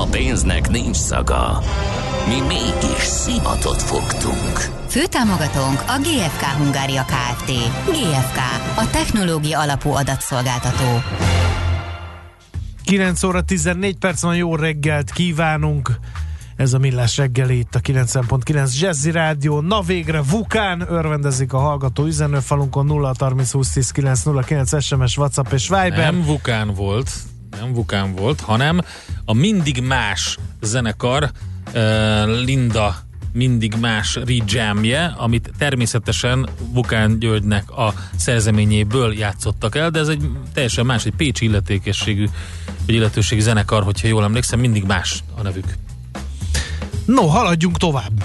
A pénznek nincs szaga. Mi mégis szimatot fogtunk. Főtámogatónk a GFK Hungária Kft. GFK, a technológia alapú adatszolgáltató. 9 óra 14 perc van, jó reggelt kívánunk! Ez a Millás reggeli itt a 90.9 Jazzy Rádió. Na végre Vukán örvendezik a hallgató üzenőfalunkon 0 30 20 10 9 0 9 SMS, WhatsApp és Viber. Nem Vukán volt, nem Vukán volt, hanem a Mindig Más zenekar Linda mindig más rejamje, amit természetesen Vukán Györgynek a szerzeményéből játszottak el, de ez egy teljesen más, egy pécsi illetékességű, vagy illetőségi zenekar, hogyha jól emlékszem, mindig más a nevük. No, haladjunk tovább.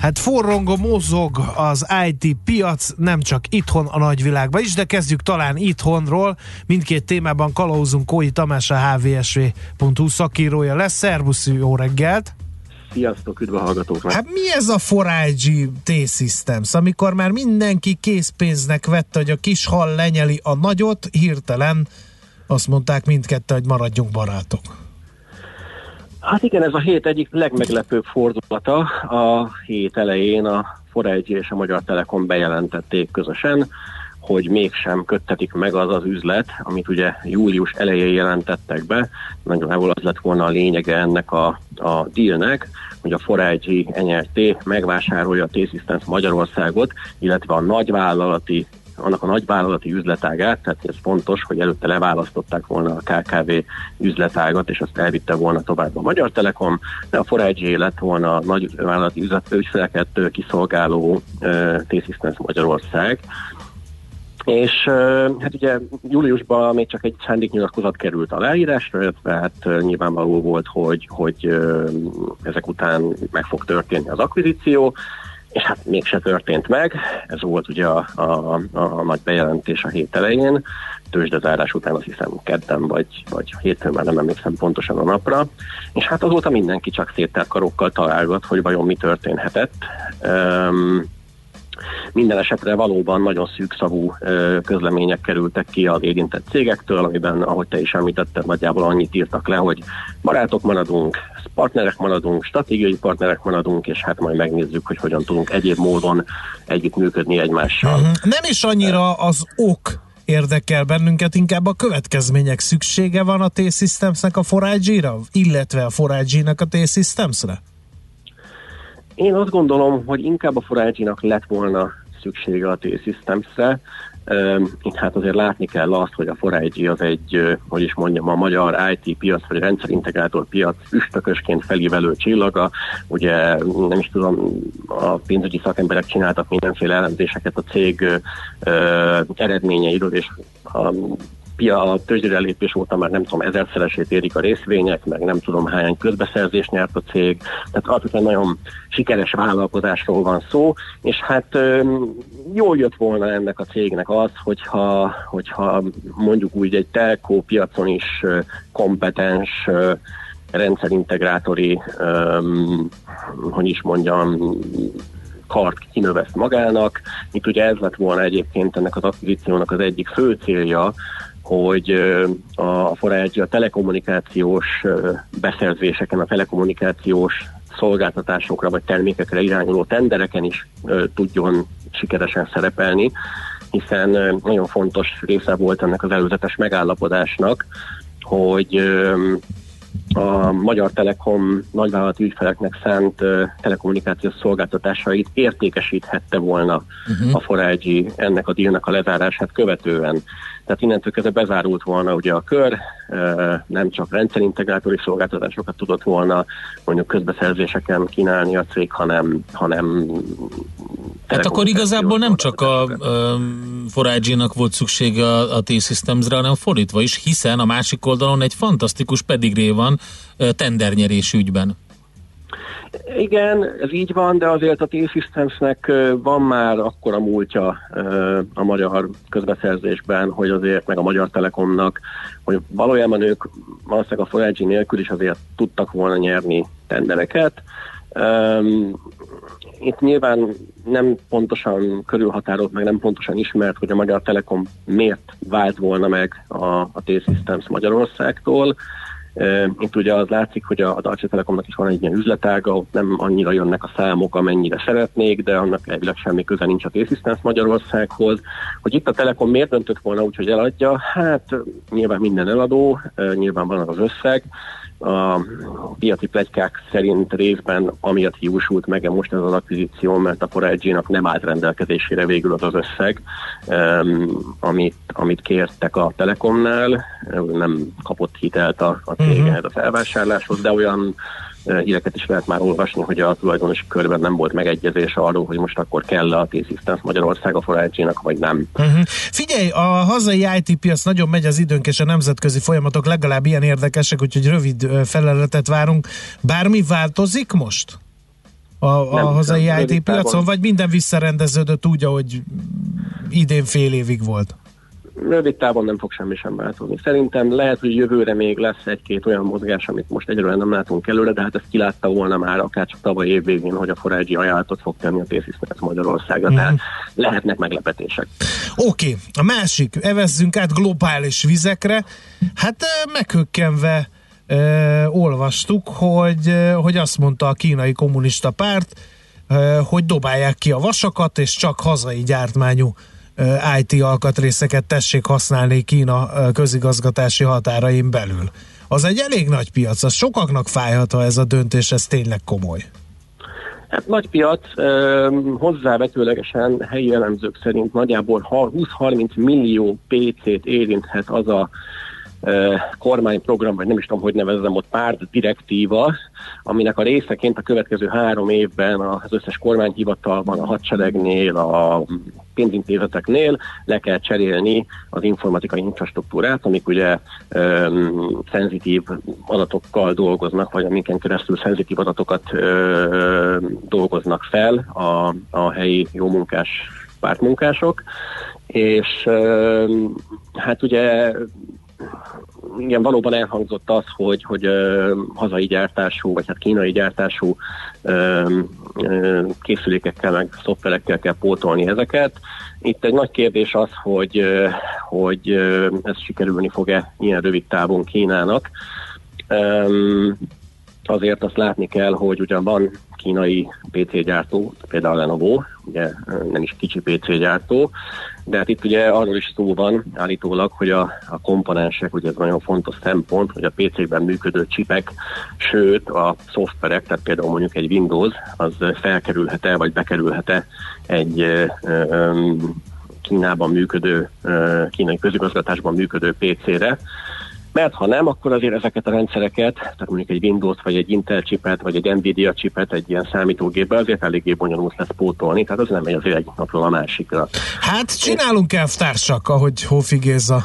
Hát forrongó mozog az IT piac, nem csak itthon a nagyvilágban is, de kezdjük talán itthonról. Mindkét témában kalauzunk Kói Tamás, a hvsv.hu szakírója lesz. Szervusz, jó reggelt! Sziasztok, üdv a hallgatóknak! Hát mi ez a 4IG T-Systems, amikor már mindenki készpénznek vette, hogy a kis hal lenyeli a nagyot, hirtelen azt mondták mindkettő, hogy maradjunk barátok. Hát igen, ez a hét egyik legmeglepőbb fordulata. A hét elején a Foregy és a Magyar Telekom bejelentették közösen, hogy mégsem köttetik meg az az üzlet, amit ugye július elején jelentettek be. Nagyjából az lett volna a lényege ennek a, a dealnek, hogy a Foregy NRT megvásárolja a T-Systems Magyarországot, illetve a nagyvállalati annak a nagyvállalati üzletágát, tehát ez fontos, hogy előtte leválasztották volna a KKV üzletágat, és azt elvitte volna tovább a Magyar Telekom, de a Forage lett volna a nagyvállalati ügyfeleket kiszolgáló uh, T-Systems Magyarország, és hát ugye júliusban még csak egy szándéknyilatkozat került a leírásra, illetve hát nyilvánvaló volt, hogy, hogy ezek után meg fog történni az akvizíció, és hát mégse történt meg. Ez volt ugye a, a, a, a nagy bejelentés a hét elején, tőzsdezárás után azt hiszem kedden vagy, vagy hétfőn már nem emlékszem pontosan a napra, és hát azóta mindenki csak széttel karokkal találgat, hogy vajon mi történhetett. Um, minden esetre valóban nagyon szűkszavú közlemények kerültek ki az érintett cégektől, amiben, ahogy te is említetted, nagyjából annyit írtak le, hogy barátok maradunk, partnerek maradunk, stratégiai partnerek maradunk, és hát majd megnézzük, hogy hogyan tudunk egyéb módon együttműködni egymással. Uh-huh. Nem is annyira az ok érdekel bennünket, inkább a következmények szüksége van a T-Systemsnek a forage illetve a forage a T-Systemsre? Én azt gondolom, hogy inkább a Forágyinak lett volna szüksége a T-Systems-re. Itt hát azért látni kell azt, hogy a Forágyi az egy, hogy is mondjam, a magyar IT piac, vagy rendszerintegrátor piac üstökösként felívelő csillaga. Ugye nem is tudom, a pénzügyi szakemberek csináltak mindenféle elemzéseket a cég eredményeiről, és a a tőzsdére lépés óta már nem tudom, ezerszeresét érik a részvények, meg nem tudom hány közbeszerzést nyert a cég, tehát alapvetően nagyon sikeres vállalkozásról van szó, és hát jól jött volna ennek a cégnek az, hogyha, hogyha mondjuk úgy egy telkó piacon is kompetens rendszerintegrátori, um, hogy is mondjam, kart kinöveszt magának. Itt ugye ez lett volna egyébként ennek az akvizíciónak az egyik fő célja, hogy a Forage a telekommunikációs beszerzéseken, a telekommunikációs szolgáltatásokra vagy termékekre irányuló tendereken is tudjon sikeresen szerepelni, hiszen nagyon fontos része volt ennek az előzetes megállapodásnak, hogy a Magyar Telekom nagyvállalati ügyfeleknek szánt uh, telekommunikációs szolgáltatásait értékesíthette volna uh-huh. a Forágyi ennek a dílnak a lezárását követően. Tehát innentől kezdve bezárult volna ugye a kör, nem csak rendszerintegrátori szolgáltatásokat tudott volna mondjuk közbeszerzéseken kínálni a cég, hanem, hanem Hát akkor igazából nem csak a, a Forágyinak volt szüksége a, a T-Systemsre, hanem fordítva is, hiszen a másik oldalon egy fantasztikus pedigré van tendernyerés ügyben. Igen, ez így van, de azért a T-Systemsnek van már akkora múltja a magyar közbeszerzésben, hogy azért meg a Magyar Telekomnak, hogy valójában ők valószínűleg a Forágyi nélkül is azért tudtak volna nyerni tendereket. Itt nyilván nem pontosan körülhatárolt, meg nem pontosan ismert, hogy a Magyar Telekom miért vált volna meg a, a T-Systems Magyarországtól. Itt ugye az látszik, hogy a, Deutsche Telekomnak is van egy ilyen üzletága, ott nem annyira jönnek a számok, amennyire szeretnék, de annak elvileg semmi köze nincs a T-Systems Magyarországhoz. Hogy itt a Telekom miért döntött volna úgy, hogy eladja? Hát nyilván minden eladó, nyilván van az összeg, a piaci plegykák szerint részben amiatt jósult meg most ez az akvizíció, mert a Forage-nak nem állt rendelkezésére végül az az összeg, um, amit, amit kértek a Telekomnál, nem kapott hitelt a, a cég uh-huh. a felvásárláshoz, de olyan híreket is lehet már olvasni, hogy a tulajdonosi körben nem volt megegyezés arról, hogy most akkor kell a T-Systems Magyarország a Forage-nak, vagy nem. Uh-huh. Figyelj, a hazai IT piac nagyon megy az időnk, és a nemzetközi folyamatok legalább ilyen érdekesek, úgyhogy rövid feleletet várunk. Bármi változik most? A, a nem, hazai nem, IT piacon, vagy minden visszarendeződött úgy, ahogy idén fél évig volt? Rövid távon nem fog semmi sem változni. Szerintem lehet, hogy jövőre még lesz egy-két olyan mozgás, amit most egyről nem látunk előre, de hát ezt kilátta volna már akár csak tavaly év végén, hogy a Forage ajánlatot fog tenni a T-Systems Magyarországra, mm. tehát lehetnek meglepetések. Oké, okay. a másik, evezzünk át globális vizekre. Hát meghökkenve e, olvastuk, hogy, hogy azt mondta a kínai kommunista párt, hogy dobálják ki a vasakat, és csak hazai gyártmányú IT alkatrészeket tessék használni Kína közigazgatási határain belül. Az egy elég nagy piac, az sokaknak fájhat, ha ez a döntés, ez tényleg komoly. Hát nagy piac, hozzávetőlegesen helyi elemzők szerint nagyjából 20-30 millió PC-t érinthet az a kormányprogram, vagy nem is tudom, hogy nevezzem ott párt direktíva, aminek a részeként a következő három évben az összes kormányhivatalban, a hadseregnél, a pénzintézeteknél le kell cserélni az informatikai infrastruktúrát, amik ugye um, szenzitív adatokkal dolgoznak, vagy amiken keresztül szenzitív adatokat uh, dolgoznak fel a, a helyi jómunkás pártmunkások, és uh, hát ugye igen, valóban elhangzott az, hogy, hogy uh, hazai gyártású, vagy hát kínai gyártású uh, uh, készülékekkel, meg szoftverekkel kell pótolni ezeket. Itt egy nagy kérdés az, hogy, uh, hogy uh, ez sikerülni fog-e ilyen rövid távon Kínának. Um, azért azt látni kell, hogy ugyan van kínai PC gyártó, például Lenovo, ugye nem is kicsi PC gyártó, de hát itt ugye arról is szó van állítólag, hogy a, a komponensek, ugye ez nagyon fontos szempont, hogy a PC-ben működő csipek, sőt a szoftverek, tehát például mondjuk egy Windows, az felkerülhet-e, vagy bekerülhet-e egy ö, ö, Kínában működő, kínai közigazgatásban működő PC-re, mert ha nem, akkor azért ezeket a rendszereket, tehát mondjuk egy Windows, vagy egy Intel chipet, vagy egy Nvidia chipet egy ilyen számítógépbe azért eléggé bonyolult lesz pótolni, tehát az nem megy azért egy napról a másikra. Hát csinálunk elvtársak, ahogy Hófi Géza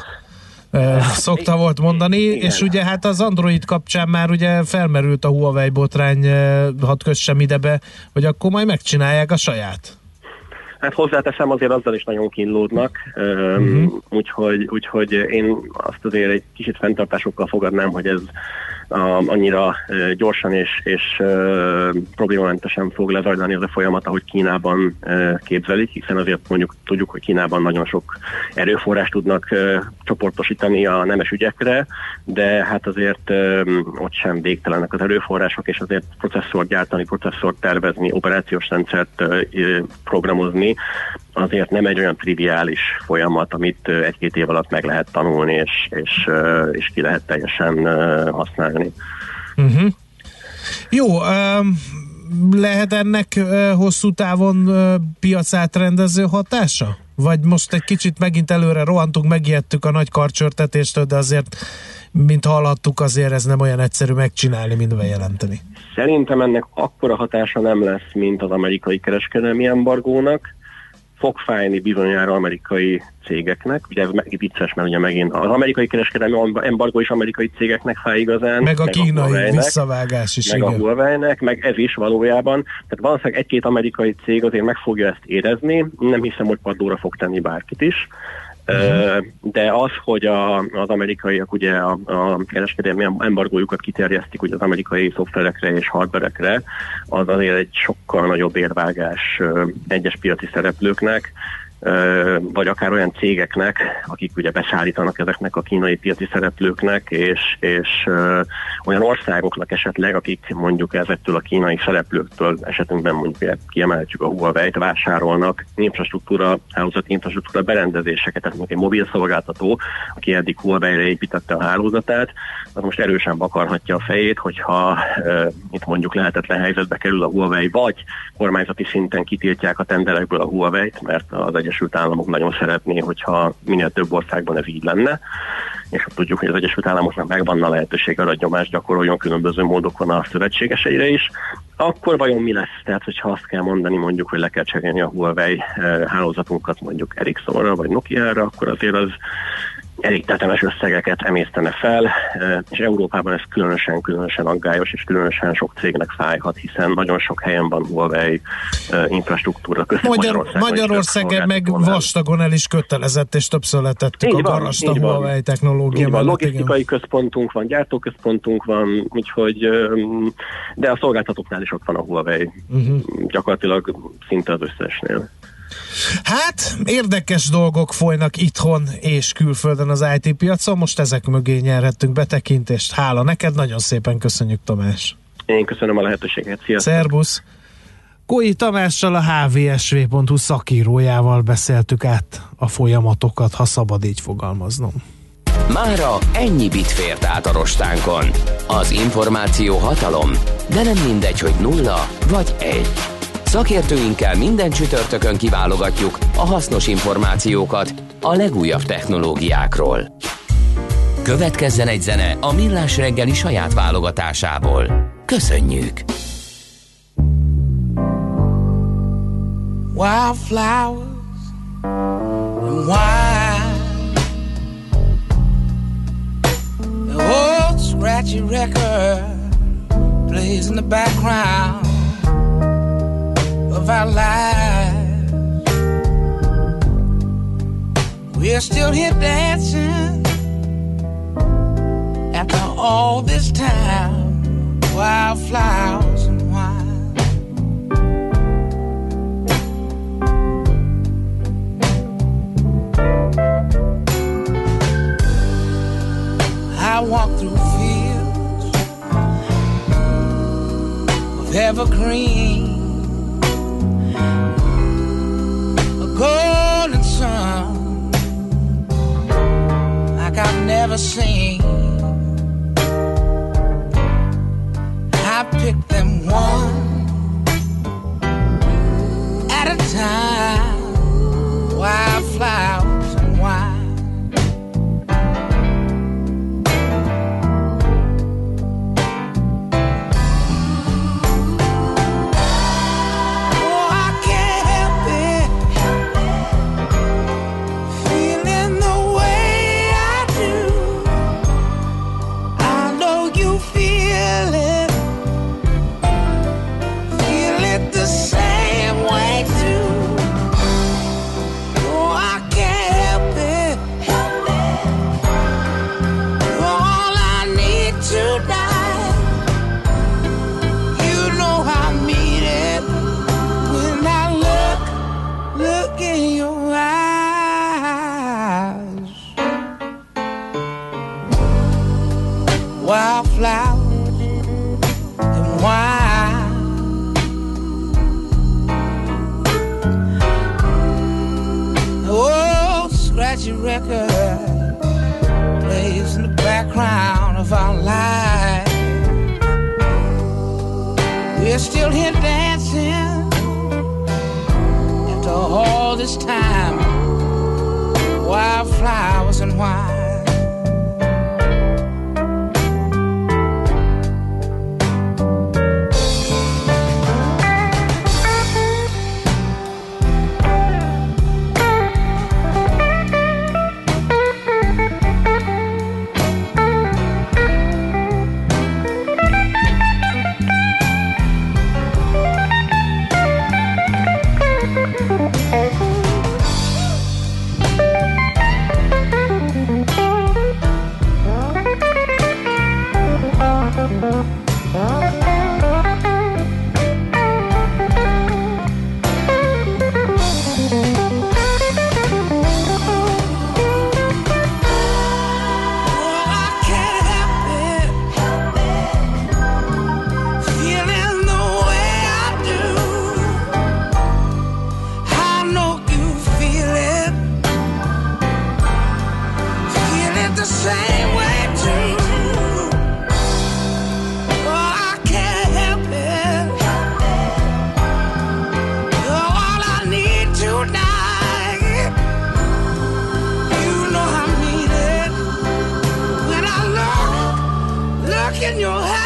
Uh, szokta volt mondani, Igen. és ugye hát az Android kapcsán már ugye felmerült a Huawei botrány, hadd kössem idebe, hogy akkor majd megcsinálják a saját. Hát hozzáteszem, azért azzal is nagyon kínlódnak, uh-huh. úgyhogy, úgyhogy én azt azért egy kicsit fenntartásokkal fogadnám, hogy ez annyira gyorsan és, és problémamentesen fog lezajlani az a folyamat, ahogy Kínában képzelik, hiszen azért mondjuk tudjuk, hogy Kínában nagyon sok erőforrást tudnak csoportosítani a nemes ügyekre, de hát azért ott sem végtelenek az erőforrások, és azért processzort gyártani, processzort tervezni, operációs rendszert programozni, azért nem egy olyan triviális folyamat, amit egy-két év alatt meg lehet tanulni, és, és, és ki lehet teljesen használni. Uh-huh. Jó, um, lehet ennek hosszú távon piacát rendező hatása? Vagy most egy kicsit megint előre rohantunk, megijedtük a nagy karcsörtetéstől, de azért, mint hallhattuk, azért ez nem olyan egyszerű megcsinálni, mint bejelenteni. Szerintem ennek akkora hatása nem lesz, mint az amerikai kereskedelmi embargónak fog fájni bizonyára amerikai cégeknek. Ugye ez vicces, mert ugye megint az amerikai kereskedelmi embargó is amerikai cégeknek fáj igazán. Meg a meg kínai a visszavágás is. Meg igen. a huawei meg ez is valójában. Tehát valószínűleg egy-két amerikai cég azért meg fogja ezt érezni. Nem hiszem, hogy padlóra fog tenni bárkit is. Uh-huh. De az, hogy a, az amerikaiak ugye a, a kereskedelmi embargójukat kiterjesztik ugye az amerikai szoftverekre és hardverekre, az azért egy sokkal nagyobb érvágás egyes piaci szereplőknek, vagy akár olyan cégeknek, akik ugye beszállítanak ezeknek a kínai piaci szereplőknek, és, és olyan országoknak esetleg, akik mondjuk ezektől a kínai szereplőktől esetünkben mondjuk kiemelhetjük a Huawei-t, vásárolnak infrastruktúra, hálózati infrastruktúra berendezéseket, tehát mondjuk egy mobil szolgáltató, aki eddig Huawei-re építette a hálózatát, az most erősen bakarhatja a fejét, hogyha e, itt mondjuk lehetetlen helyzetbe kerül a Huawei, vagy kormányzati szinten kitiltják a tenderekből a Huawei-t, mert az Egyesült Államok nagyon szeretné, hogyha minél több országban ez így lenne, és tudjuk, hogy az Egyesült Államoknak megvan a lehetőség arra, hogy nyomást gyakoroljon különböző módokon a szövetségeseire is, akkor vajon mi lesz? Tehát, hogyha azt kell mondani mondjuk, hogy le kell cserélni a Huawei eh, hálózatunkat mondjuk Ericssonra vagy Nokia-ra, akkor azért az elég tetemes összegeket emésztene fel, és Európában ez különösen, különösen aggályos, és különösen sok cégnek fájhat, hiszen nagyon sok helyen van Huawei infrastruktúra között Magyar, Magyarország meg vastagon el is kötelezett, és többször letettük így a garast a Huawei technológia mellett. Logisztikai igen. központunk van, gyártóközpontunk van, úgyhogy, de a szolgáltatóknál is ott van a Huawei, uh-huh. gyakorlatilag szinte az összesnél. Hát, érdekes dolgok folynak itthon és külföldön az IT piacon, most ezek mögé nyerhettünk betekintést. Hála neked, nagyon szépen köszönjük Tamás. Én köszönöm a lehetőséget, sziasztok! Szerbusz! Kói Tamással a hvsv.hu szakírójával beszéltük át a folyamatokat, ha szabad így fogalmaznom. Mára ennyi bit fért át a rostánkon. Az információ hatalom, de nem mindegy, hogy nulla vagy egy. Szakértőinkkel minden csütörtökön kiválogatjuk a hasznos információkat a legújabb technológiákról. Következzen egy zene a Millás reggeli saját válogatásából. Köszönjük! Wildflowers and wine The old scratchy record plays in the background of our lives. We're still here dancing after all this time. Wildflowers and wine. I walk through fields of evergreen golden sun like I've never seen. This time. Wildflowers and wine. Ezt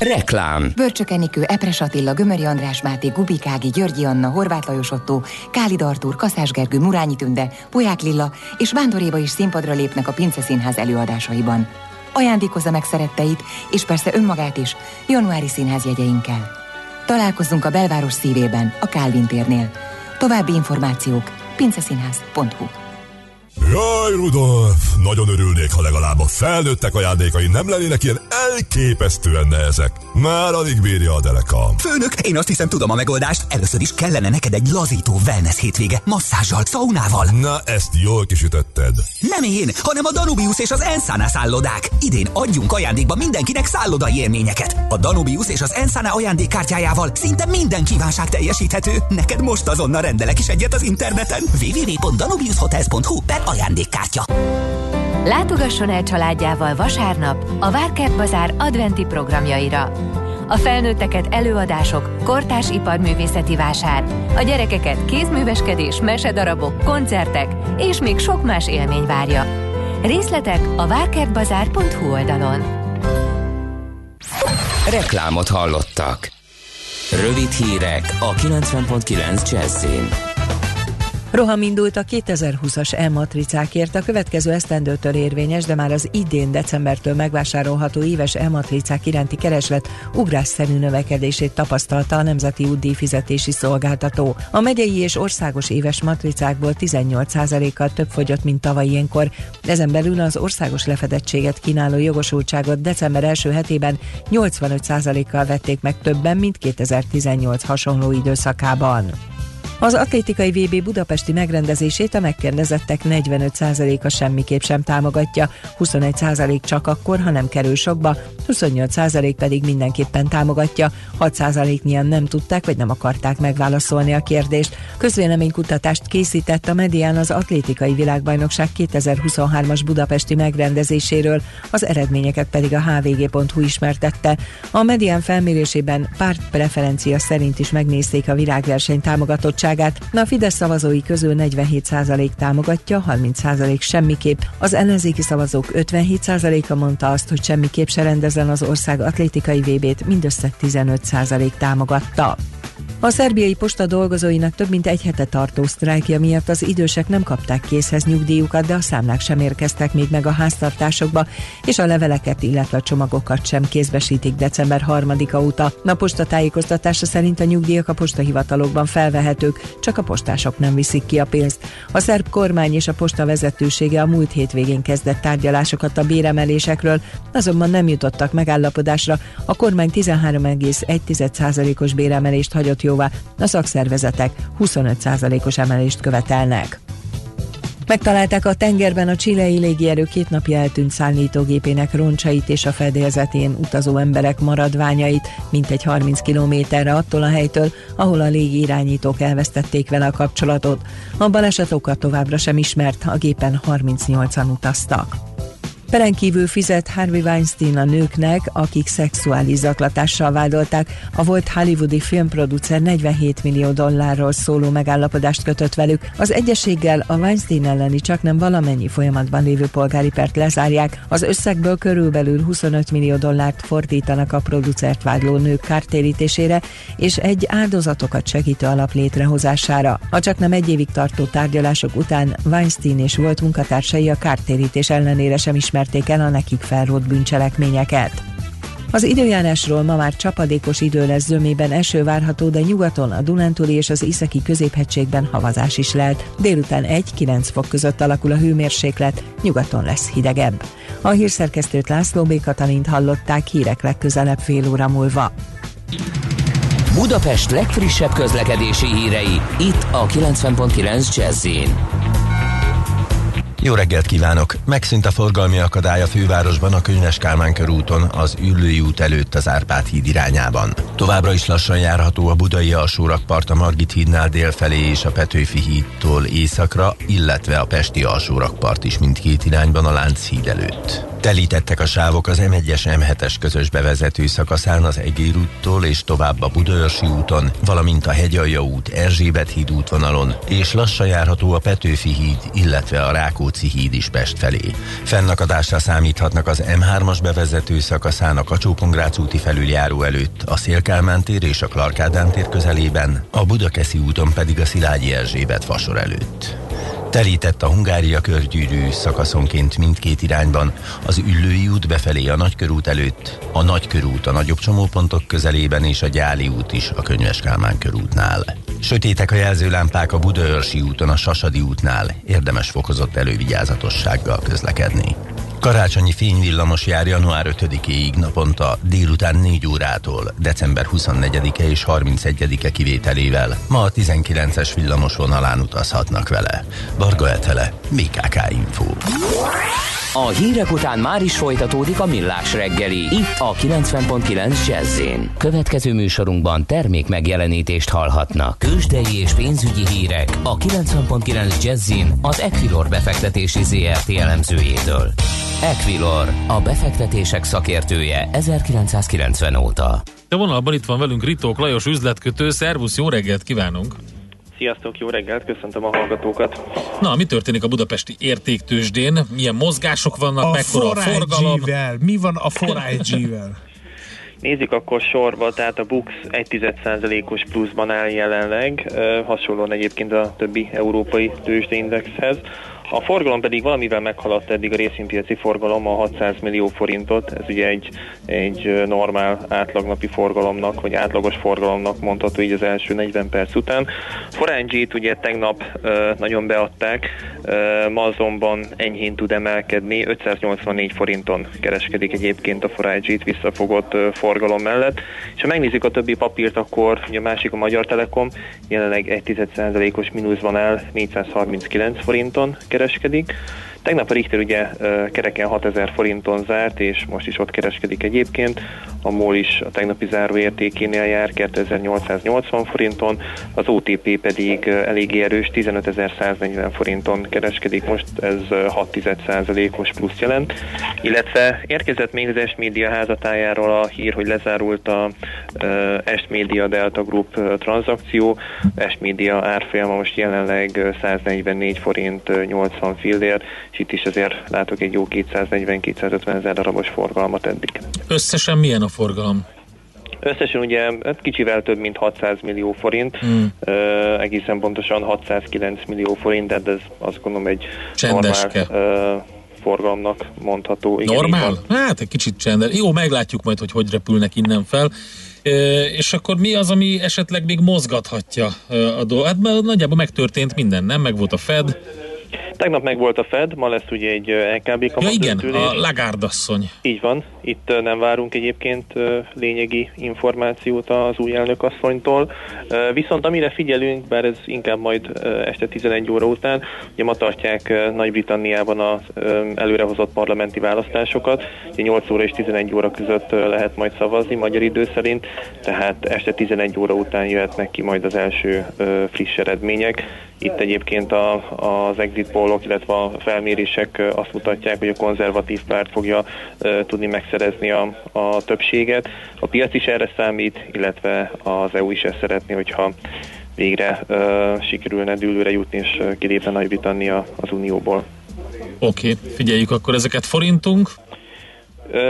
Reklám. Börcsök Enikő, Epres Attila, Gömöri András Máté, Gubikági, Györgyi Anna, Horváth Lajos Otto, Kálid Artúr, Kaszás Gergő, Murányi Tünde, Poják Lilla és Vándoréba is színpadra lépnek a Pince Színház előadásaiban. Ajándékozza meg szeretteit, és persze önmagát is, januári színház jegyeinkkel. Találkozzunk a belváros szívében, a Kálvin térnél. További információk pinceszínház.hu Jaj, Rudolf! Nagyon örülnék, ha legalább a felnőttek ajándékai nem lennének ilyen elképesztően nehezek. Már alig bírja a derekam. Főnök, én azt hiszem tudom a megoldást. Először is kellene neked egy lazító wellness hétvége, masszázsal, szaunával. Na, ezt jól kisütötted. Nem én, hanem a Danubius és az Ensana szállodák. Idén adjunk ajándékba mindenkinek szállodai élményeket. A Danubius és az Ensana ajándékkártyájával szinte minden kívánság teljesíthető. Neked most azonnal rendelek is egyet az interneten. www.danubiushotels.hu per ajándékkártya. Látogasson el családjával vasárnap a Várkert Bazár adventi programjaira. A felnőtteket előadások, kortás iparművészeti vásár, a gyerekeket kézműveskedés, mesedarabok, koncertek és még sok más élmény várja. Részletek a várkertbazár.hu oldalon. Reklámot hallottak. Rövid hírek a 90.9 Jazzin. Roham indult a 2020-as E-matricákért, a következő esztendőtől érvényes, de már az idén decembertől megvásárolható éves E-matricák iránti kereslet ugrásszerű növekedését tapasztalta a Nemzeti Útdíj fizetési szolgáltató. A megyei és országos éves matricákból 18%-kal több fogyott, mint tavaly ilyenkor. Ezen belül az országos lefedettséget kínáló jogosultságot december első hetében 85%-kal vették meg többen, mint 2018 hasonló időszakában. Az atlétikai VB budapesti megrendezését a megkérdezettek 45%-a semmiképp sem támogatja, 21% csak akkor, ha nem kerül sokba, 28% pedig mindenképpen támogatja, 6%-nyian nem tudták vagy nem akarták megválaszolni a kérdést. Közvéleménykutatást készített a Medián az atlétikai világbajnokság 2023-as budapesti megrendezéséről, az eredményeket pedig a hvg.hu ismertette. A Medián felmérésében párt preferencia szerint is megnézték a világverseny támogatottságát. A Fidesz szavazói közül 47% támogatja, 30% semmiképp. Az ellenzéki szavazók 57%-a mondta azt, hogy semmiképp se rendezzen az ország atlétikai VB-t, mindössze 15% támogatta. A szerbiai posta dolgozóinak több mint egy hete tartó sztrájkja miatt az idősek nem kapták készhez nyugdíjukat, de a számlák sem érkeztek még meg a háztartásokba, és a leveleket, illetve a csomagokat sem kézbesítik december 3-a óta. A posta tájékoztatása szerint a nyugdíjak a postahivatalokban felvehetők, csak a postások nem viszik ki a pénzt. A szerb kormány és a posta vezetősége a múlt hétvégén kezdett tárgyalásokat a béremelésekről, azonban nem jutottak megállapodásra. A kormány 13,1%-os béremelést hagyott jóvá, a szakszervezetek 25%-os emelést követelnek. Megtalálták a tengerben a csilei légierő két napja eltűnt szállítógépének roncsait és a fedélzetén utazó emberek maradványait, mintegy 30 kilométerre attól a helytől, ahol a légirányítók elvesztették vele a kapcsolatot. A balesetokat továbbra sem ismert, a gépen 38-an utaztak. Peren kívül fizet Harvey Weinstein a nőknek, akik szexuális zaklatással vádolták. A volt hollywoodi filmproducer 47 millió dollárról szóló megállapodást kötött velük. Az egyességgel a Weinstein elleni csak nem valamennyi folyamatban lévő polgári pert lezárják. Az összegből körülbelül 25 millió dollárt fordítanak a producert vádló nők kártérítésére és egy áldozatokat segítő alap létrehozására. A csak nem egy évig tartó tárgyalások után Weinstein és volt munkatársai a kártérítés ellenére sem ismer ismerték el a nekik felrótt bűncselekményeket. Az időjárásról ma már csapadékos idő lesz zömében eső várható, de nyugaton, a Dunántúli és az északi középhegységben havazás is lehet. Délután 1-9 fok között alakul a hőmérséklet, nyugaton lesz hidegebb. A hírszerkesztőt László B. Katalint hallották hírek legközelebb fél óra múlva. Budapest legfrissebb közlekedési hírei, itt a 90.9 jazz jó reggelt kívánok! Megszűnt a forgalmi akadály a fővárosban a Könyves Kálmán körúton, az Üllői út előtt az Árpád híd irányában. Továbbra is lassan járható a budai alsórakpart a Margit hídnál délfelé és a Petőfi hídtól északra, illetve a Pesti alsórakpart is mindkét irányban a Lánchíd előtt. Telítettek a sávok az M1-es M7-es közös bevezető szakaszán az Egér úttól és tovább a Budaörsi úton, valamint a Hegyalja út, Erzsébet híd útvonalon, és lassan járható a Petőfi híd, illetve a Rákóczi híd is Pest felé. Fennakadásra számíthatnak az M3-as bevezető szakaszán a kacsó úti felüljáró előtt, a Szélkálmán tér és a Klarkádán tér közelében, a Budakeszi úton pedig a Szilágyi Erzsébet fasor előtt. Telített a Hungária körgyűrű szakaszonként mindkét irányban, az Üllői út befelé a Nagykörút előtt, a Nagykörút a nagyobb csomópontok közelében és a Gyáli út is a Könyves Kálmán körútnál. Sötétek a jelzőlámpák a Budaörsi úton, a Sasadi útnál, érdemes fokozott elővigyázatossággal közlekedni. Karácsonyi fényvillamos jár január 5-éig naponta délután 4 órától, december 24-e és 31-e kivételével. Ma a 19-es villamos vonalán utazhatnak vele. Varga Etele, BKK Info. A hírek után már is folytatódik a millás reggeli. Itt a 90.9 jazz Következő műsorunkban termék megjelenítést hallhatnak. Kősdei és pénzügyi hírek a 90.9 jazz az Equilor befektetési ZRT elemzőjétől. Equilor, a befektetések szakértője 1990 óta. A vonalban itt van velünk Ritók Lajos üzletkötő. Szervusz, jó reggelt kívánunk! Sziasztok, jó reggelt, köszöntöm a hallgatókat. Na, mi történik a budapesti értéktősdén? Milyen mozgások vannak, a mekkora a forgalom? Mi van a 4IG-vel? Nézzük akkor sorba, tehát a Bux 1,1%-os pluszban áll jelenleg, hasonlóan egyébként a többi európai tőzsdeindexhez. A forgalom pedig valamivel meghaladta eddig a részvénypiaci forgalom a 600 millió forintot. Ez ugye egy, egy normál átlagnapi forgalomnak, vagy átlagos forgalomnak mondható így az első 40 perc után. Forángyit ugye tegnap uh, nagyon beadták, uh, ma azonban enyhén tud emelkedni, 584 forinton kereskedik egyébként a Forángyit visszafogott uh, forgalom mellett. És ha megnézzük a többi papírt, akkor ugye a másik a Magyar Telekom, jelenleg 1,1%-os mínuszban áll 439 forinton kereskedik, Tegnap a Richter ugye kereken 6000 forinton zárt, és most is ott kereskedik egyébként. A MOL is a tegnapi záró értékénél jár 2880 forinton, az OTP pedig elég erős 15140 forinton kereskedik, most ez 6,1%-os plusz jelent. Illetve érkezett még az S-Media házatájáról a hír, hogy lezárult a S-Media Delta Group tranzakció. S-Media árfolyama most jelenleg 144 forint 80 fillér, és itt is azért látok egy jó 240-250 ezer darabos forgalmat eddig. Összesen milyen a forgalom? Összesen ugye hát kicsivel több, mint 600 millió forint, hmm. uh, egészen pontosan 609 millió forint, de ez azt gondolom egy Csendeske. normál uh, forgalomnak mondható. Igen, Normál? Hát egy kicsit csendes. Jó, meglátjuk majd, hogy hogy repülnek innen fel. E, és akkor mi az, ami esetleg még mozgathatja a dolgot? Hát nagyjából megtörtént minden, nem? Meg volt a Fed, Tegnap meg volt a Fed, ma lesz ugye egy LKB kamat Ja igen, a Lagarde asszony. Így van, itt nem várunk egyébként lényegi információt az új elnök asszonytól. Viszont amire figyelünk, bár ez inkább majd este 11 óra után, ugye ma tartják Nagy-Britanniában az előrehozott parlamenti választásokat, ugye 8 óra és 11 óra között lehet majd szavazni magyar idő szerint, tehát este 11 óra után jöhetnek ki majd az első friss eredmények. Itt egyébként a, az exit pollok, illetve a felmérések azt mutatják, hogy a konzervatív párt fogja tudni megszerezni a, a többséget. A piac is erre számít, illetve az EU is ezt szeretné, hogyha végre uh, sikerülne dűlőre jutni, és kilépne Nagy-Britannia az Unióból. Oké, okay, figyeljük akkor ezeket forintunk.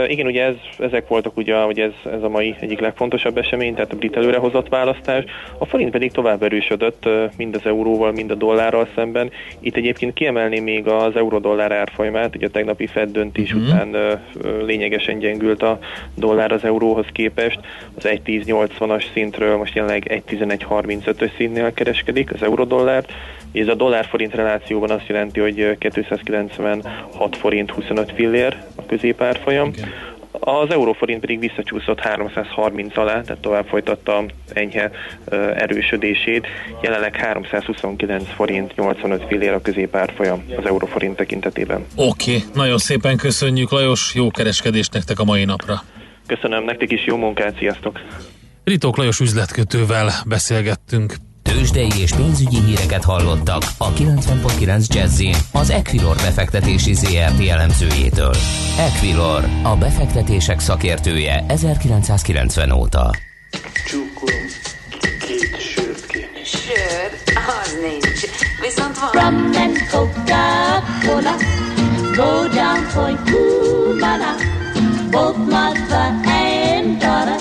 Igen, ugye ez, ezek voltak ugye, ugye ez, ez a mai egyik legfontosabb esemény, tehát a brit előrehozott választás. A forint pedig tovább erősödött mind az euróval, mind a dollárral szemben. Itt egyébként kiemelném még az euró-dollár árfolyamát, ugye a tegnapi Fed döntés mm-hmm. után lényegesen gyengült a dollár az euróhoz képest. Az 1.10.80-as szintről most jelenleg 1.11.35-ös szintnél kereskedik az euró-dollárt. Ez a dollár-forint relációban azt jelenti, hogy 296 forint 25 fillér a középárfolyam. Okay. Az euróforint pedig visszacsúszott 330 alá, tehát tovább folytatta enyhe erősödését. Jelenleg 329 forint 85 fillér a középárfolyam az euróforint tekintetében. Oké, okay. nagyon szépen köszönjük Lajos, jó kereskedést nektek a mai napra. Köszönöm, nektek is jó munkát, sziasztok! Ritók Lajos üzletkötővel beszélgettünk. Tőzsdei és pénzügyi híreket hallottak a 90.9 jazz az Equilor befektetési ZRT elemzőjétől. Equilor, a befektetések szakértője 1990 óta. Csókolom, két sört kérni. Sör? Az nincs. Viszont van. Rum and Coca-Cola, go down point Cumana, both mother and daughter,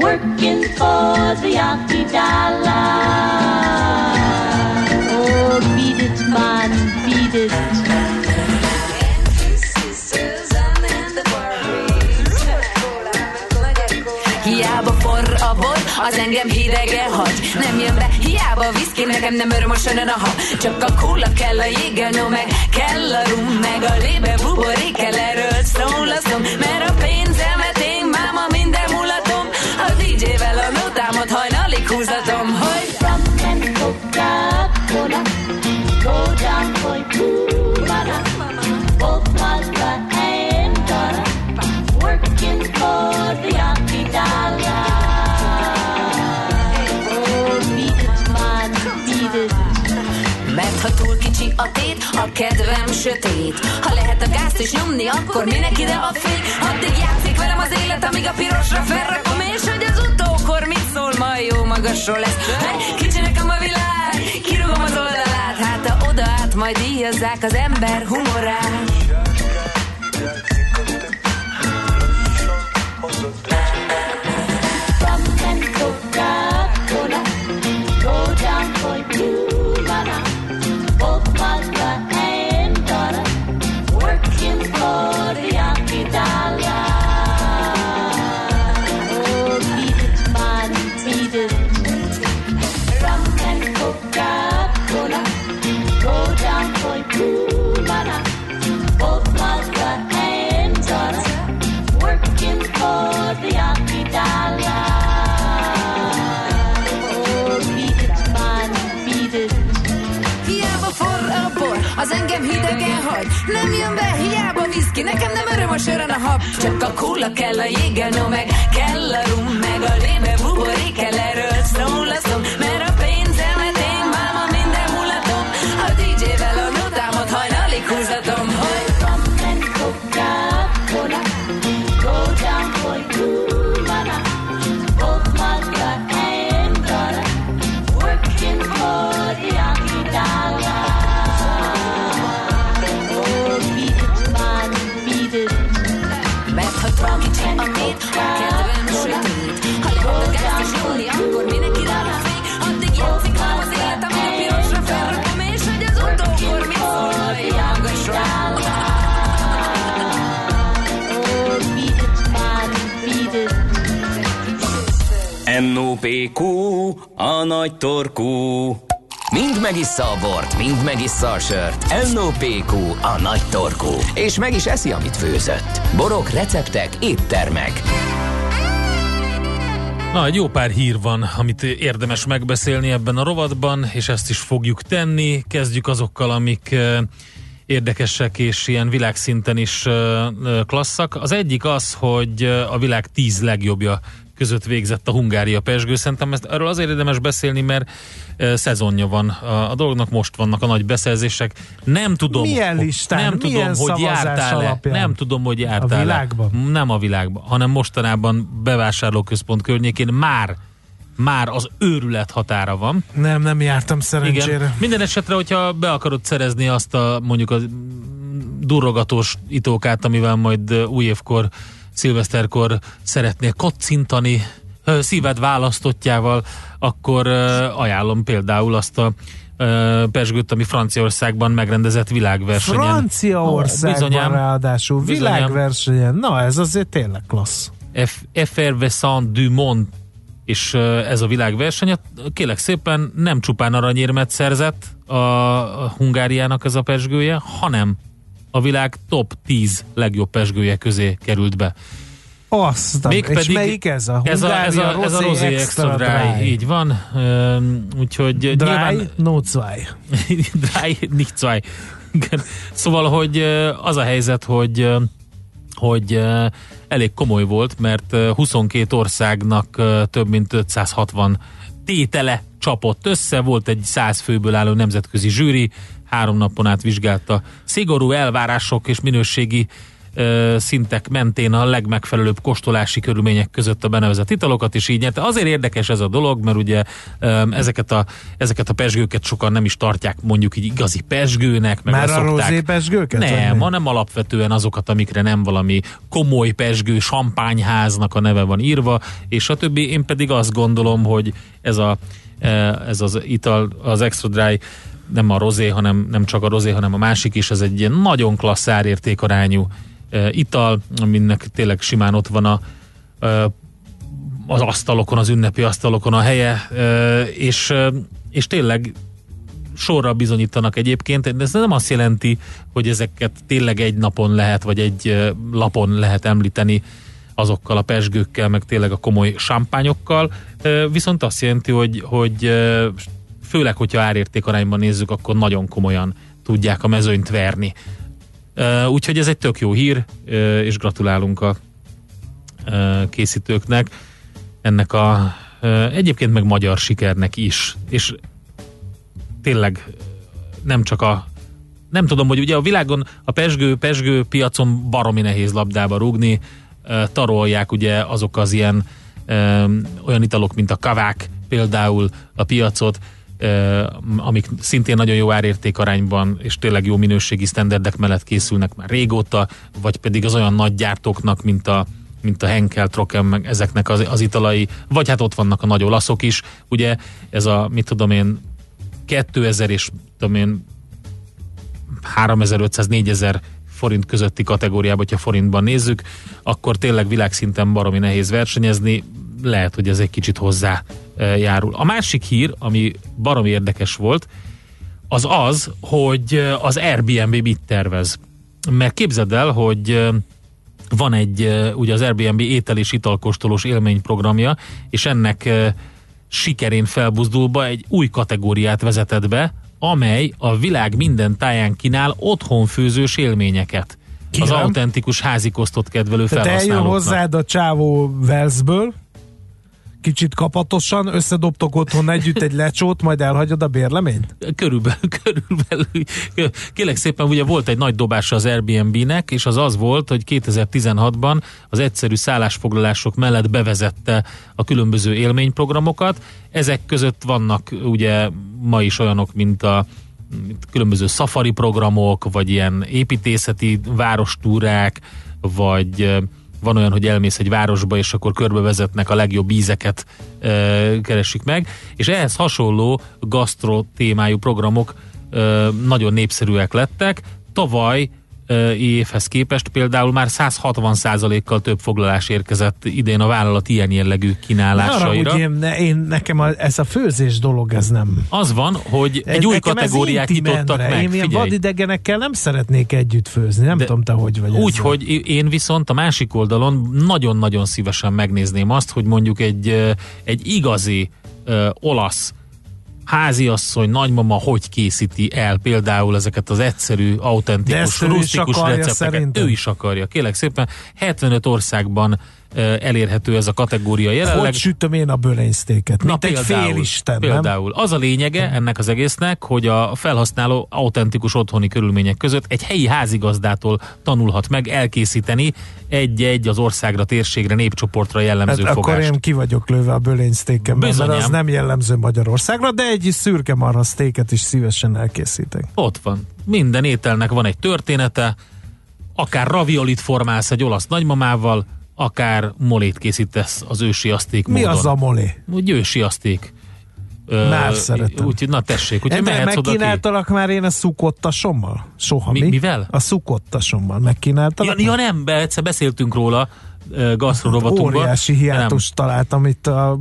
working for the Yankee dollar. Oh, beat it, man, beat it. A bor, az engem hidegen hagy Nem jön be, hiába viszki, nekem nem örömösön a ha Csak a kóla kell a jégel, no meg kell a rum Meg a lébe buborék kell erről szól a Mert a pénzemet a tét, a kedvem sötét. Ha lehet a gázt is nyomni, akkor minek ide a fény? Addig játszik velem az élet, amíg a pirosra felrakom És hogy az utókor mit szól, majd jó magasról lesz. Hát kicsi nekem a világ, kirúgom az oldalát. Hát ha oda át, majd díjazzák az ember humorát nekem nem öröm a sörön a hab. Csak a kóla kell a jéggel, no meg kell a rum, meg a lébe buborék kell erről szól a szom, NOPQ, a nagy torkú. Mind megissza a bort, mind megissza a sört. NOPQ, a nagy torkú. És meg is eszi, amit főzött. Borok, receptek, éttermek. Na, egy jó pár hír van, amit érdemes megbeszélni ebben a rovatban, és ezt is fogjuk tenni. Kezdjük azokkal, amik érdekesek és ilyen világszinten is klasszak. Az egyik az, hogy a világ tíz legjobbja között végzett a Hungária Pesgő. Szerintem ezt, erről azért érdemes beszélni, mert eh, szezonja van a, a dolognak, most vannak a nagy beszerzések. Nem tudom, Milyen listán? nem Milyen tudom, hogy jártál-e. Nem tudom, hogy jártál világban? Nem a világban, hanem mostanában bevásárlóközpont környékén már már az őrület határa van. Nem, nem jártam szerencsére. Igen. Minden esetre, hogyha be akarod szerezni azt a mondjuk a durrogatós itókát, amivel majd ö, új évkor, szilveszterkor szeretnél kocintani szíved választottjával, akkor ajánlom például azt a pesgőt, ami Franciaországban megrendezett világversenyen. Franciaországban Bizonyám. ráadásul világversenyen. Na, ez azért tényleg klassz. Effervescent du Monde és ez a világverseny, kélek szépen nem csupán aranyérmet szerzett a Hungáriának ez a pesgője, hanem a világ top 10 legjobb pesgője közé került be. Azt, és melyik ez? A ez a, ez a, ez a Rosé Extra Dry, Dry. így van. Úgyhogy Dry, nyilván... no zwei. Dry, nicht zwei. Szóval, hogy az a helyzet, hogy hogy elég komoly volt, mert ö, 22 országnak több mint 560 tétele csapott össze, volt egy 100 főből álló nemzetközi zsűri, három napon át vizsgálta szigorú elvárások és minőségi ö, szintek mentén a legmegfelelőbb kóstolási körülmények között a benevezett italokat is így nyerte. Azért érdekes ez a dolog, mert ugye ö, ezeket a, ezeket a pesgőket sokan nem is tartják mondjuk így igazi pesgőnek, meg Már a rozé pesgőket, Nem, hanem alapvetően azokat, amikre nem valami komoly pesgő, sampányháznak a neve van írva, és a többi. Én pedig azt gondolom, hogy ez, a, ez az ital, az Extra Dry nem a rozé, hanem nem csak a rozé, hanem a másik is, ez egy ilyen nagyon klassz árértékarányú ital, aminek tényleg simán ott van a az asztalokon, az ünnepi asztalokon a helye, és, és tényleg sorra bizonyítanak egyébként, de ez nem azt jelenti, hogy ezeket tényleg egy napon lehet, vagy egy lapon lehet említeni azokkal a pesgőkkel, meg tényleg a komoly sampányokkal, viszont azt jelenti, hogy, hogy főleg, hogyha árértékarányban nézzük, akkor nagyon komolyan tudják a mezőnyt verni. Úgyhogy ez egy tök jó hír, és gratulálunk a készítőknek ennek a egyébként meg magyar sikernek is. És tényleg nem csak a nem tudom, hogy ugye a világon a pesgő, pesgő piacon baromi nehéz labdába rúgni, tarolják ugye azok az ilyen olyan italok, mint a kavák például a piacot, amik szintén nagyon jó árértékarányban és tényleg jó minőségi sztenderdek mellett készülnek már régóta, vagy pedig az olyan nagy gyártóknak, mint a mint a Henkel, Trocken, meg ezeknek az, az italai, vagy hát ott vannak a nagy olaszok is, ugye ez a, mit tudom én, 2000 és tudom én 3500-4000 forint közötti kategóriában, hogyha forintban nézzük, akkor tényleg világszinten baromi nehéz versenyezni, lehet, hogy ez egy kicsit hozzá járul. A másik hír, ami baromi érdekes volt, az az, hogy az Airbnb mit tervez. Mert képzeld el, hogy van egy, ugye az Airbnb étel és italkóstolós élményprogramja, és ennek sikerén felbuzdulva egy új kategóriát vezetett be, amely a világ minden táján kínál otthonfőzős élményeket. Az Kérem. autentikus házikosztot kedvelő Tehát eljön felhasználóknak. hozzád a csávó Velszből, kicsit kapatosan, összedobtok otthon együtt egy lecsót, majd elhagyod a bérleményt? Körülbelül, körülbelül. Kélek szépen, ugye volt egy nagy dobása az Airbnb-nek, és az az volt, hogy 2016-ban az egyszerű szállásfoglalások mellett bevezette a különböző élményprogramokat. Ezek között vannak ugye ma is olyanok, mint a különböző safari programok, vagy ilyen építészeti várostúrák, vagy van olyan, hogy elmész egy városba, és akkor körbevezetnek a legjobb ízeket e, keresik meg, és ehhez hasonló gasztro témájú programok e, nagyon népszerűek lettek. Tavaly évhez képest például már 160%-kal több foglalás érkezett idén a vállalat ilyen jellegű arra, kínálásaira. hogy én, ne, én, nekem a, ez a főzés dolog, ez nem. Az van, hogy egy Ez- új kategóriát nyitottak meg. Én ilyen vadidegenekkel nem szeretnék együtt főzni, nem tudom te hogy vagy Úgy, ezzel. hogy én viszont a másik oldalon nagyon-nagyon szívesen megnézném azt, hogy mondjuk egy, egy igazi ö, olasz háziasszony, nagymama hogy készíti el például ezeket az egyszerű, autentikus, rustikus recepteket. szerintem. Ő is akarja, kérlek szépen. 75 országban elérhető ez a kategória jelenleg. Hogy sütöm én a bölénysztéket? Na, Mint egy félisten, nem? Például. Az a lényege ennek az egésznek, hogy a felhasználó autentikus otthoni körülmények között egy helyi házigazdától tanulhat meg elkészíteni egy-egy az országra, térségre, népcsoportra jellemző Hát akkor fogást. én ki vagyok lőve a bölénysztékemben, mert az nem jellemző Magyarországra, de egy szürke marha sztéket is szívesen elkészítek. Ott van. Minden ételnek van egy története, akár raviolit formálsz egy olasz nagymamával, akár molét készítesz az ősi aszték Mi módon. az a molé? Úgy ősi aszték. Már szeretem. Úgyhogy na tessék, úgyhogy mehetsz oda megkínáltalak már én a szukottasommal? Soha Mi- mi? mivel? A szukottasommal megkínáltalak? Ja, ja nem, be, egyszer beszéltünk róla gasztrorovatunkban. Óriási hiátust találtam itt a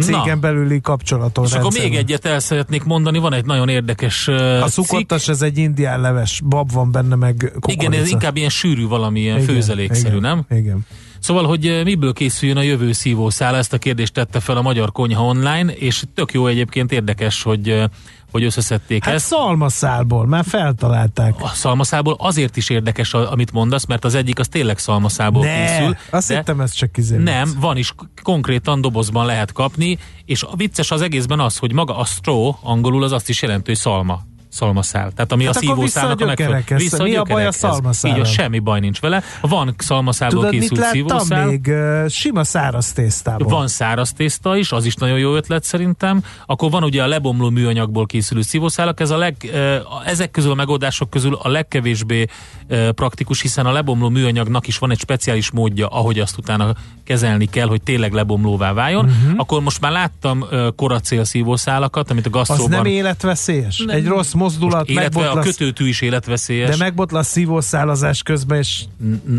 cégen belüli kapcsolaton. És akkor rendszerben. még egyet el szeretnék mondani, van egy nagyon érdekes uh, A szukottas, ez egy indián leves, bab van benne, meg kukorica. Igen, ez inkább ilyen sűrű valami, ilyen Igen, főzelékszerű, igen, nem? Igen. Szóval, hogy eh, miből készüljön a jövő szívószála, ezt a kérdést tette fel a Magyar Konyha Online, és tök jó egyébként érdekes, hogy, eh, hogy összeszedték Hát ezt. szalmaszálból, már feltalálták. A szalmaszából azért is érdekes, amit mondasz, mert az egyik az tényleg szalmaszából Ne, készül. azt de- hittem ez csak izé. Nem, van is konkrétan dobozban lehet kapni, és a vicces az egészben az, hogy maga a straw angolul az azt is jelenti, hogy szalma szalmaszál. Tehát ami Hát a szívószálnak a vissza megfelelő. gyökerekhez. Mi a baj a szalmaszállal? Így a semmi baj nincs vele. Van szalmaszából Tudod, mit készült láttam szívószál. még? Sima száraz tésztából. Van száraz tészta is, az is nagyon jó ötlet szerintem. Akkor van ugye a lebomló műanyagból készülő szívószálak, ez a leg, ezek közül a megoldások közül a legkevésbé praktikus, hiszen a lebomló műanyagnak is van egy speciális módja, ahogy azt utána kezelni kell, hogy tényleg lebomlóvá váljon. Uh-huh. Akkor most már láttam koracél szívószálakat, amit a Az gasztróban... nem életveszélyes? Nem. Egy rossz mozdulat, Most illetve a megbotlasz, kötőtű is életveszélyes. de megbotlasz szívószálazás közben, és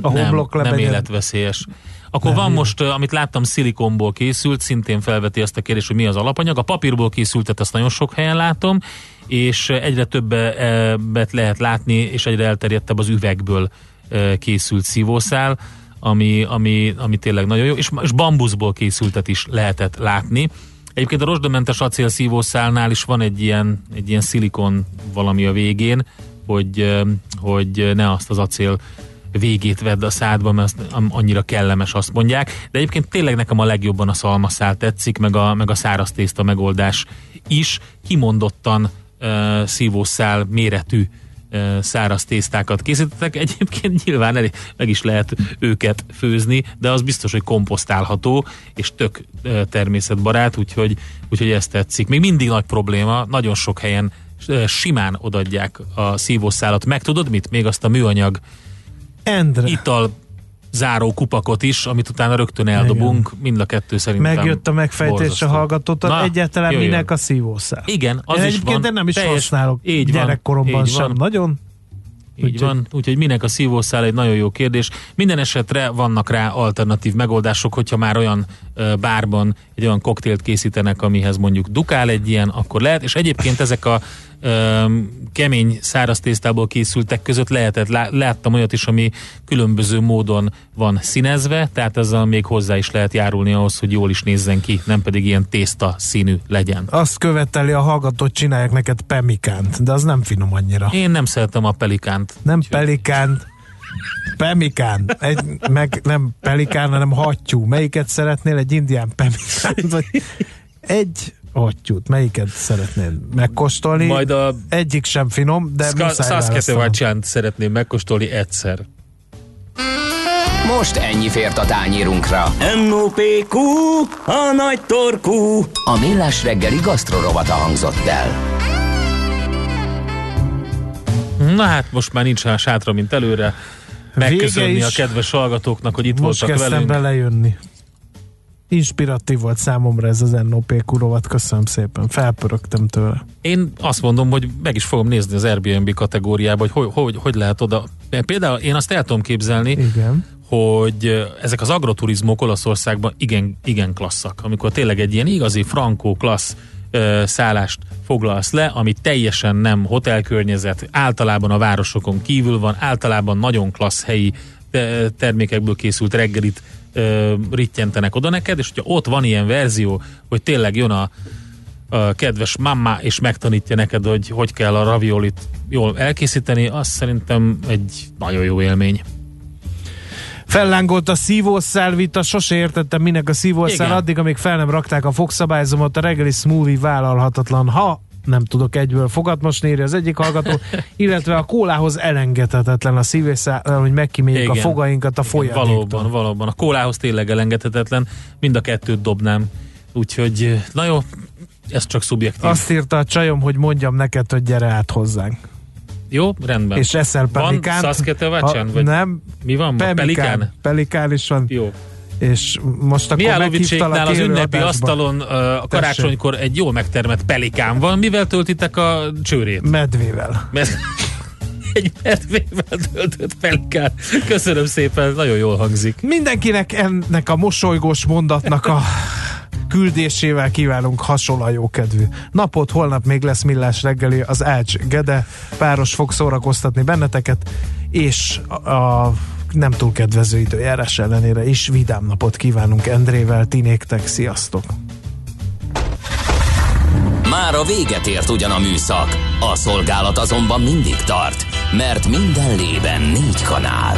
a homlok nem, nem életveszélyes. Akkor van most, amit láttam, szilikonból készült, szintén felveti azt a kérdést, hogy mi az alapanyag. A papírból készültet, azt nagyon sok helyen látom, és egyre többet lehet látni, és egyre elterjedtebb az üvegből készült szívószál, ami, ami, ami tényleg nagyon jó, és, és bambuszból készültet is lehetett látni. Egyébként a rozsdamentes acél szívószálnál is van egy ilyen, egy ilyen szilikon valami a végén, hogy, hogy ne azt az acél végét vedd a szádba, mert annyira kellemes, azt mondják. De egyébként tényleg nekem a legjobban a szalmaszál tetszik, meg a, meg a száraz tészta megoldás is. Kimondottan uh, szívószál méretű száraz tésztákat készítettek. Egyébként nyilván elég, meg is lehet őket főzni, de az biztos, hogy komposztálható, és tök természetbarát, úgyhogy, úgyhogy ez tetszik. Még mindig nagy probléma, nagyon sok helyen simán odadják a szívószálat. Meg tudod mit? Még azt a műanyag Endre. ital záró kupakot is, amit utána rögtön eldobunk, Igen. mind a kettő szerintem Megjött a megfejtés a hallgatótól, egyáltalán jöjjön. minek a szívószál. Igen, az Én is van. nem is Teljes- használok így van, gyerekkoromban így sem. van. Nagyon. Így Úgyhogy- van, úgyhogy minek a szívószál egy nagyon jó kérdés. Minden esetre vannak rá alternatív megoldások, hogyha már olyan bárban egy olyan koktélt készítenek, amihez mondjuk dukál egy ilyen, akkor lehet, és egyébként ezek a ö, kemény száraz tésztából készültek között lehetett, lá, láttam olyat is, ami különböző módon van színezve, tehát ezzel még hozzá is lehet járulni ahhoz, hogy jól is nézzen ki, nem pedig ilyen tészta színű legyen. Azt követeli a hallgató, hogy csinálják neked pemikánt, de az nem finom annyira. Én nem szeretem a pelikánt. Nem pelikánt, pemikán. Egy, meg nem pelikán, hanem hattyú. Melyiket szeretnél? Egy indián pemikánt? Vagy egy hattyút. Melyiket szeretnél megkóstolni? Majd a Egyik sem finom, de muszáj választanom. Saskatchewan szeretném megkóstolni egyszer. Most ennyi fért a tányérunkra. M.O.P.Q. A nagy torkú. A millás reggeli gasztrorovata hangzott el. Na hát most már nincs a sátra, mint előre. Megköszönni Vége a kedves hallgatóknak, hogy itt Most voltak velünk. belejönni. Inspiratív volt számomra ez az NOP kurovat, köszönöm szépen, felpörögtem tőle. Én azt mondom, hogy meg is fogom nézni az Airbnb kategóriába, hogy hogy, hogy, hogy lehet oda. Például én azt el tudom képzelni, Igen. hogy ezek az agroturizmok Olaszországban igen, igen klasszak. Amikor tényleg egy ilyen igazi frankó klassz ö, szállást foglalsz le, ami teljesen nem hotelkörnyezet, általában a városokon kívül van, általában nagyon klassz helyi te- termékekből készült reggelit ö, rittyentenek oda neked, és hogyha ott van ilyen verzió, hogy tényleg jön a, a kedves mamma, és megtanítja neked, hogy hogy kell a raviolit jól elkészíteni, az szerintem egy nagyon jó élmény. Fellángolt a szívószál vita, sose értettem minek a szívószál, Igen. addig, amíg fel nem rakták a fogszabályzomot, a reggeli smoothie vállalhatatlan, ha nem tudok egyből fogatmosni, írja az egyik hallgató, illetve a kólához elengedhetetlen a szívószál, hogy megkíméljük a Igen. fogainkat a folyadéktól. Valóban, valóban. A kólához tényleg elengedhetetlen, mind a kettőt dobnám. Úgyhogy, na jó, ez csak szubjektív. Azt írta a csajom, hogy mondjam neked, hogy gyere át hozzánk. Jó, rendben. És eszel Van pelikánt. Saskatchewan? Vagy Nem. Mi van? ma? Pelikán? Pelikán is van. Jó. És most akkor meghívtalak az ünnepi adásba. asztalon a karácsonykor egy jól megtermett pelikán van. Mivel töltitek a csőrét? Medvével. Med- egy medvével töltött pelikán. Köszönöm szépen, nagyon jól hangzik. Mindenkinek ennek a mosolygós mondatnak a küldésével kívánunk hasonló jó kedvű napot. Holnap még lesz millás reggeli, az Ács Gede páros fog szórakoztatni benneteket, és a, nem túl kedvező időjárás ellenére is vidám napot kívánunk Endrével, tinéktek, sziasztok! Már a véget ért ugyan a műszak, a szolgálat azonban mindig tart, mert minden lében négy kanál.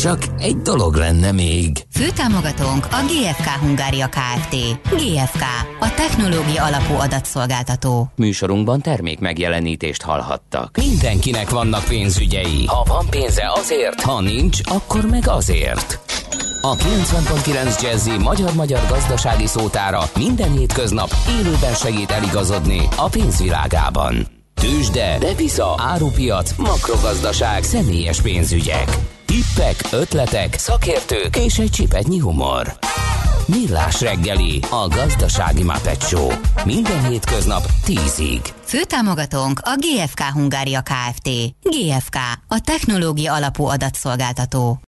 Csak egy dolog lenne még. Főtámogatónk a GFK Hungária Kft. GFK, a technológia alapú adatszolgáltató. Műsorunkban termék megjelenítést hallhattak. Mindenkinek vannak pénzügyei. Ha van pénze azért, ha nincs, akkor meg azért. A 90.9 Jazzy magyar-magyar gazdasági szótára minden hétköznap élőben segít eligazodni a pénzvilágában. Tőzsde, depisza, árupiac, makrogazdaság, személyes pénzügyek. Tippek, ötletek, szakértők és egy csipetnyi humor. Millás reggeli, a gazdasági Muppet Show. Minden hétköznap 10-ig. Főtámogatónk a GFK Hungária Kft. GFK, a technológia alapú adatszolgáltató.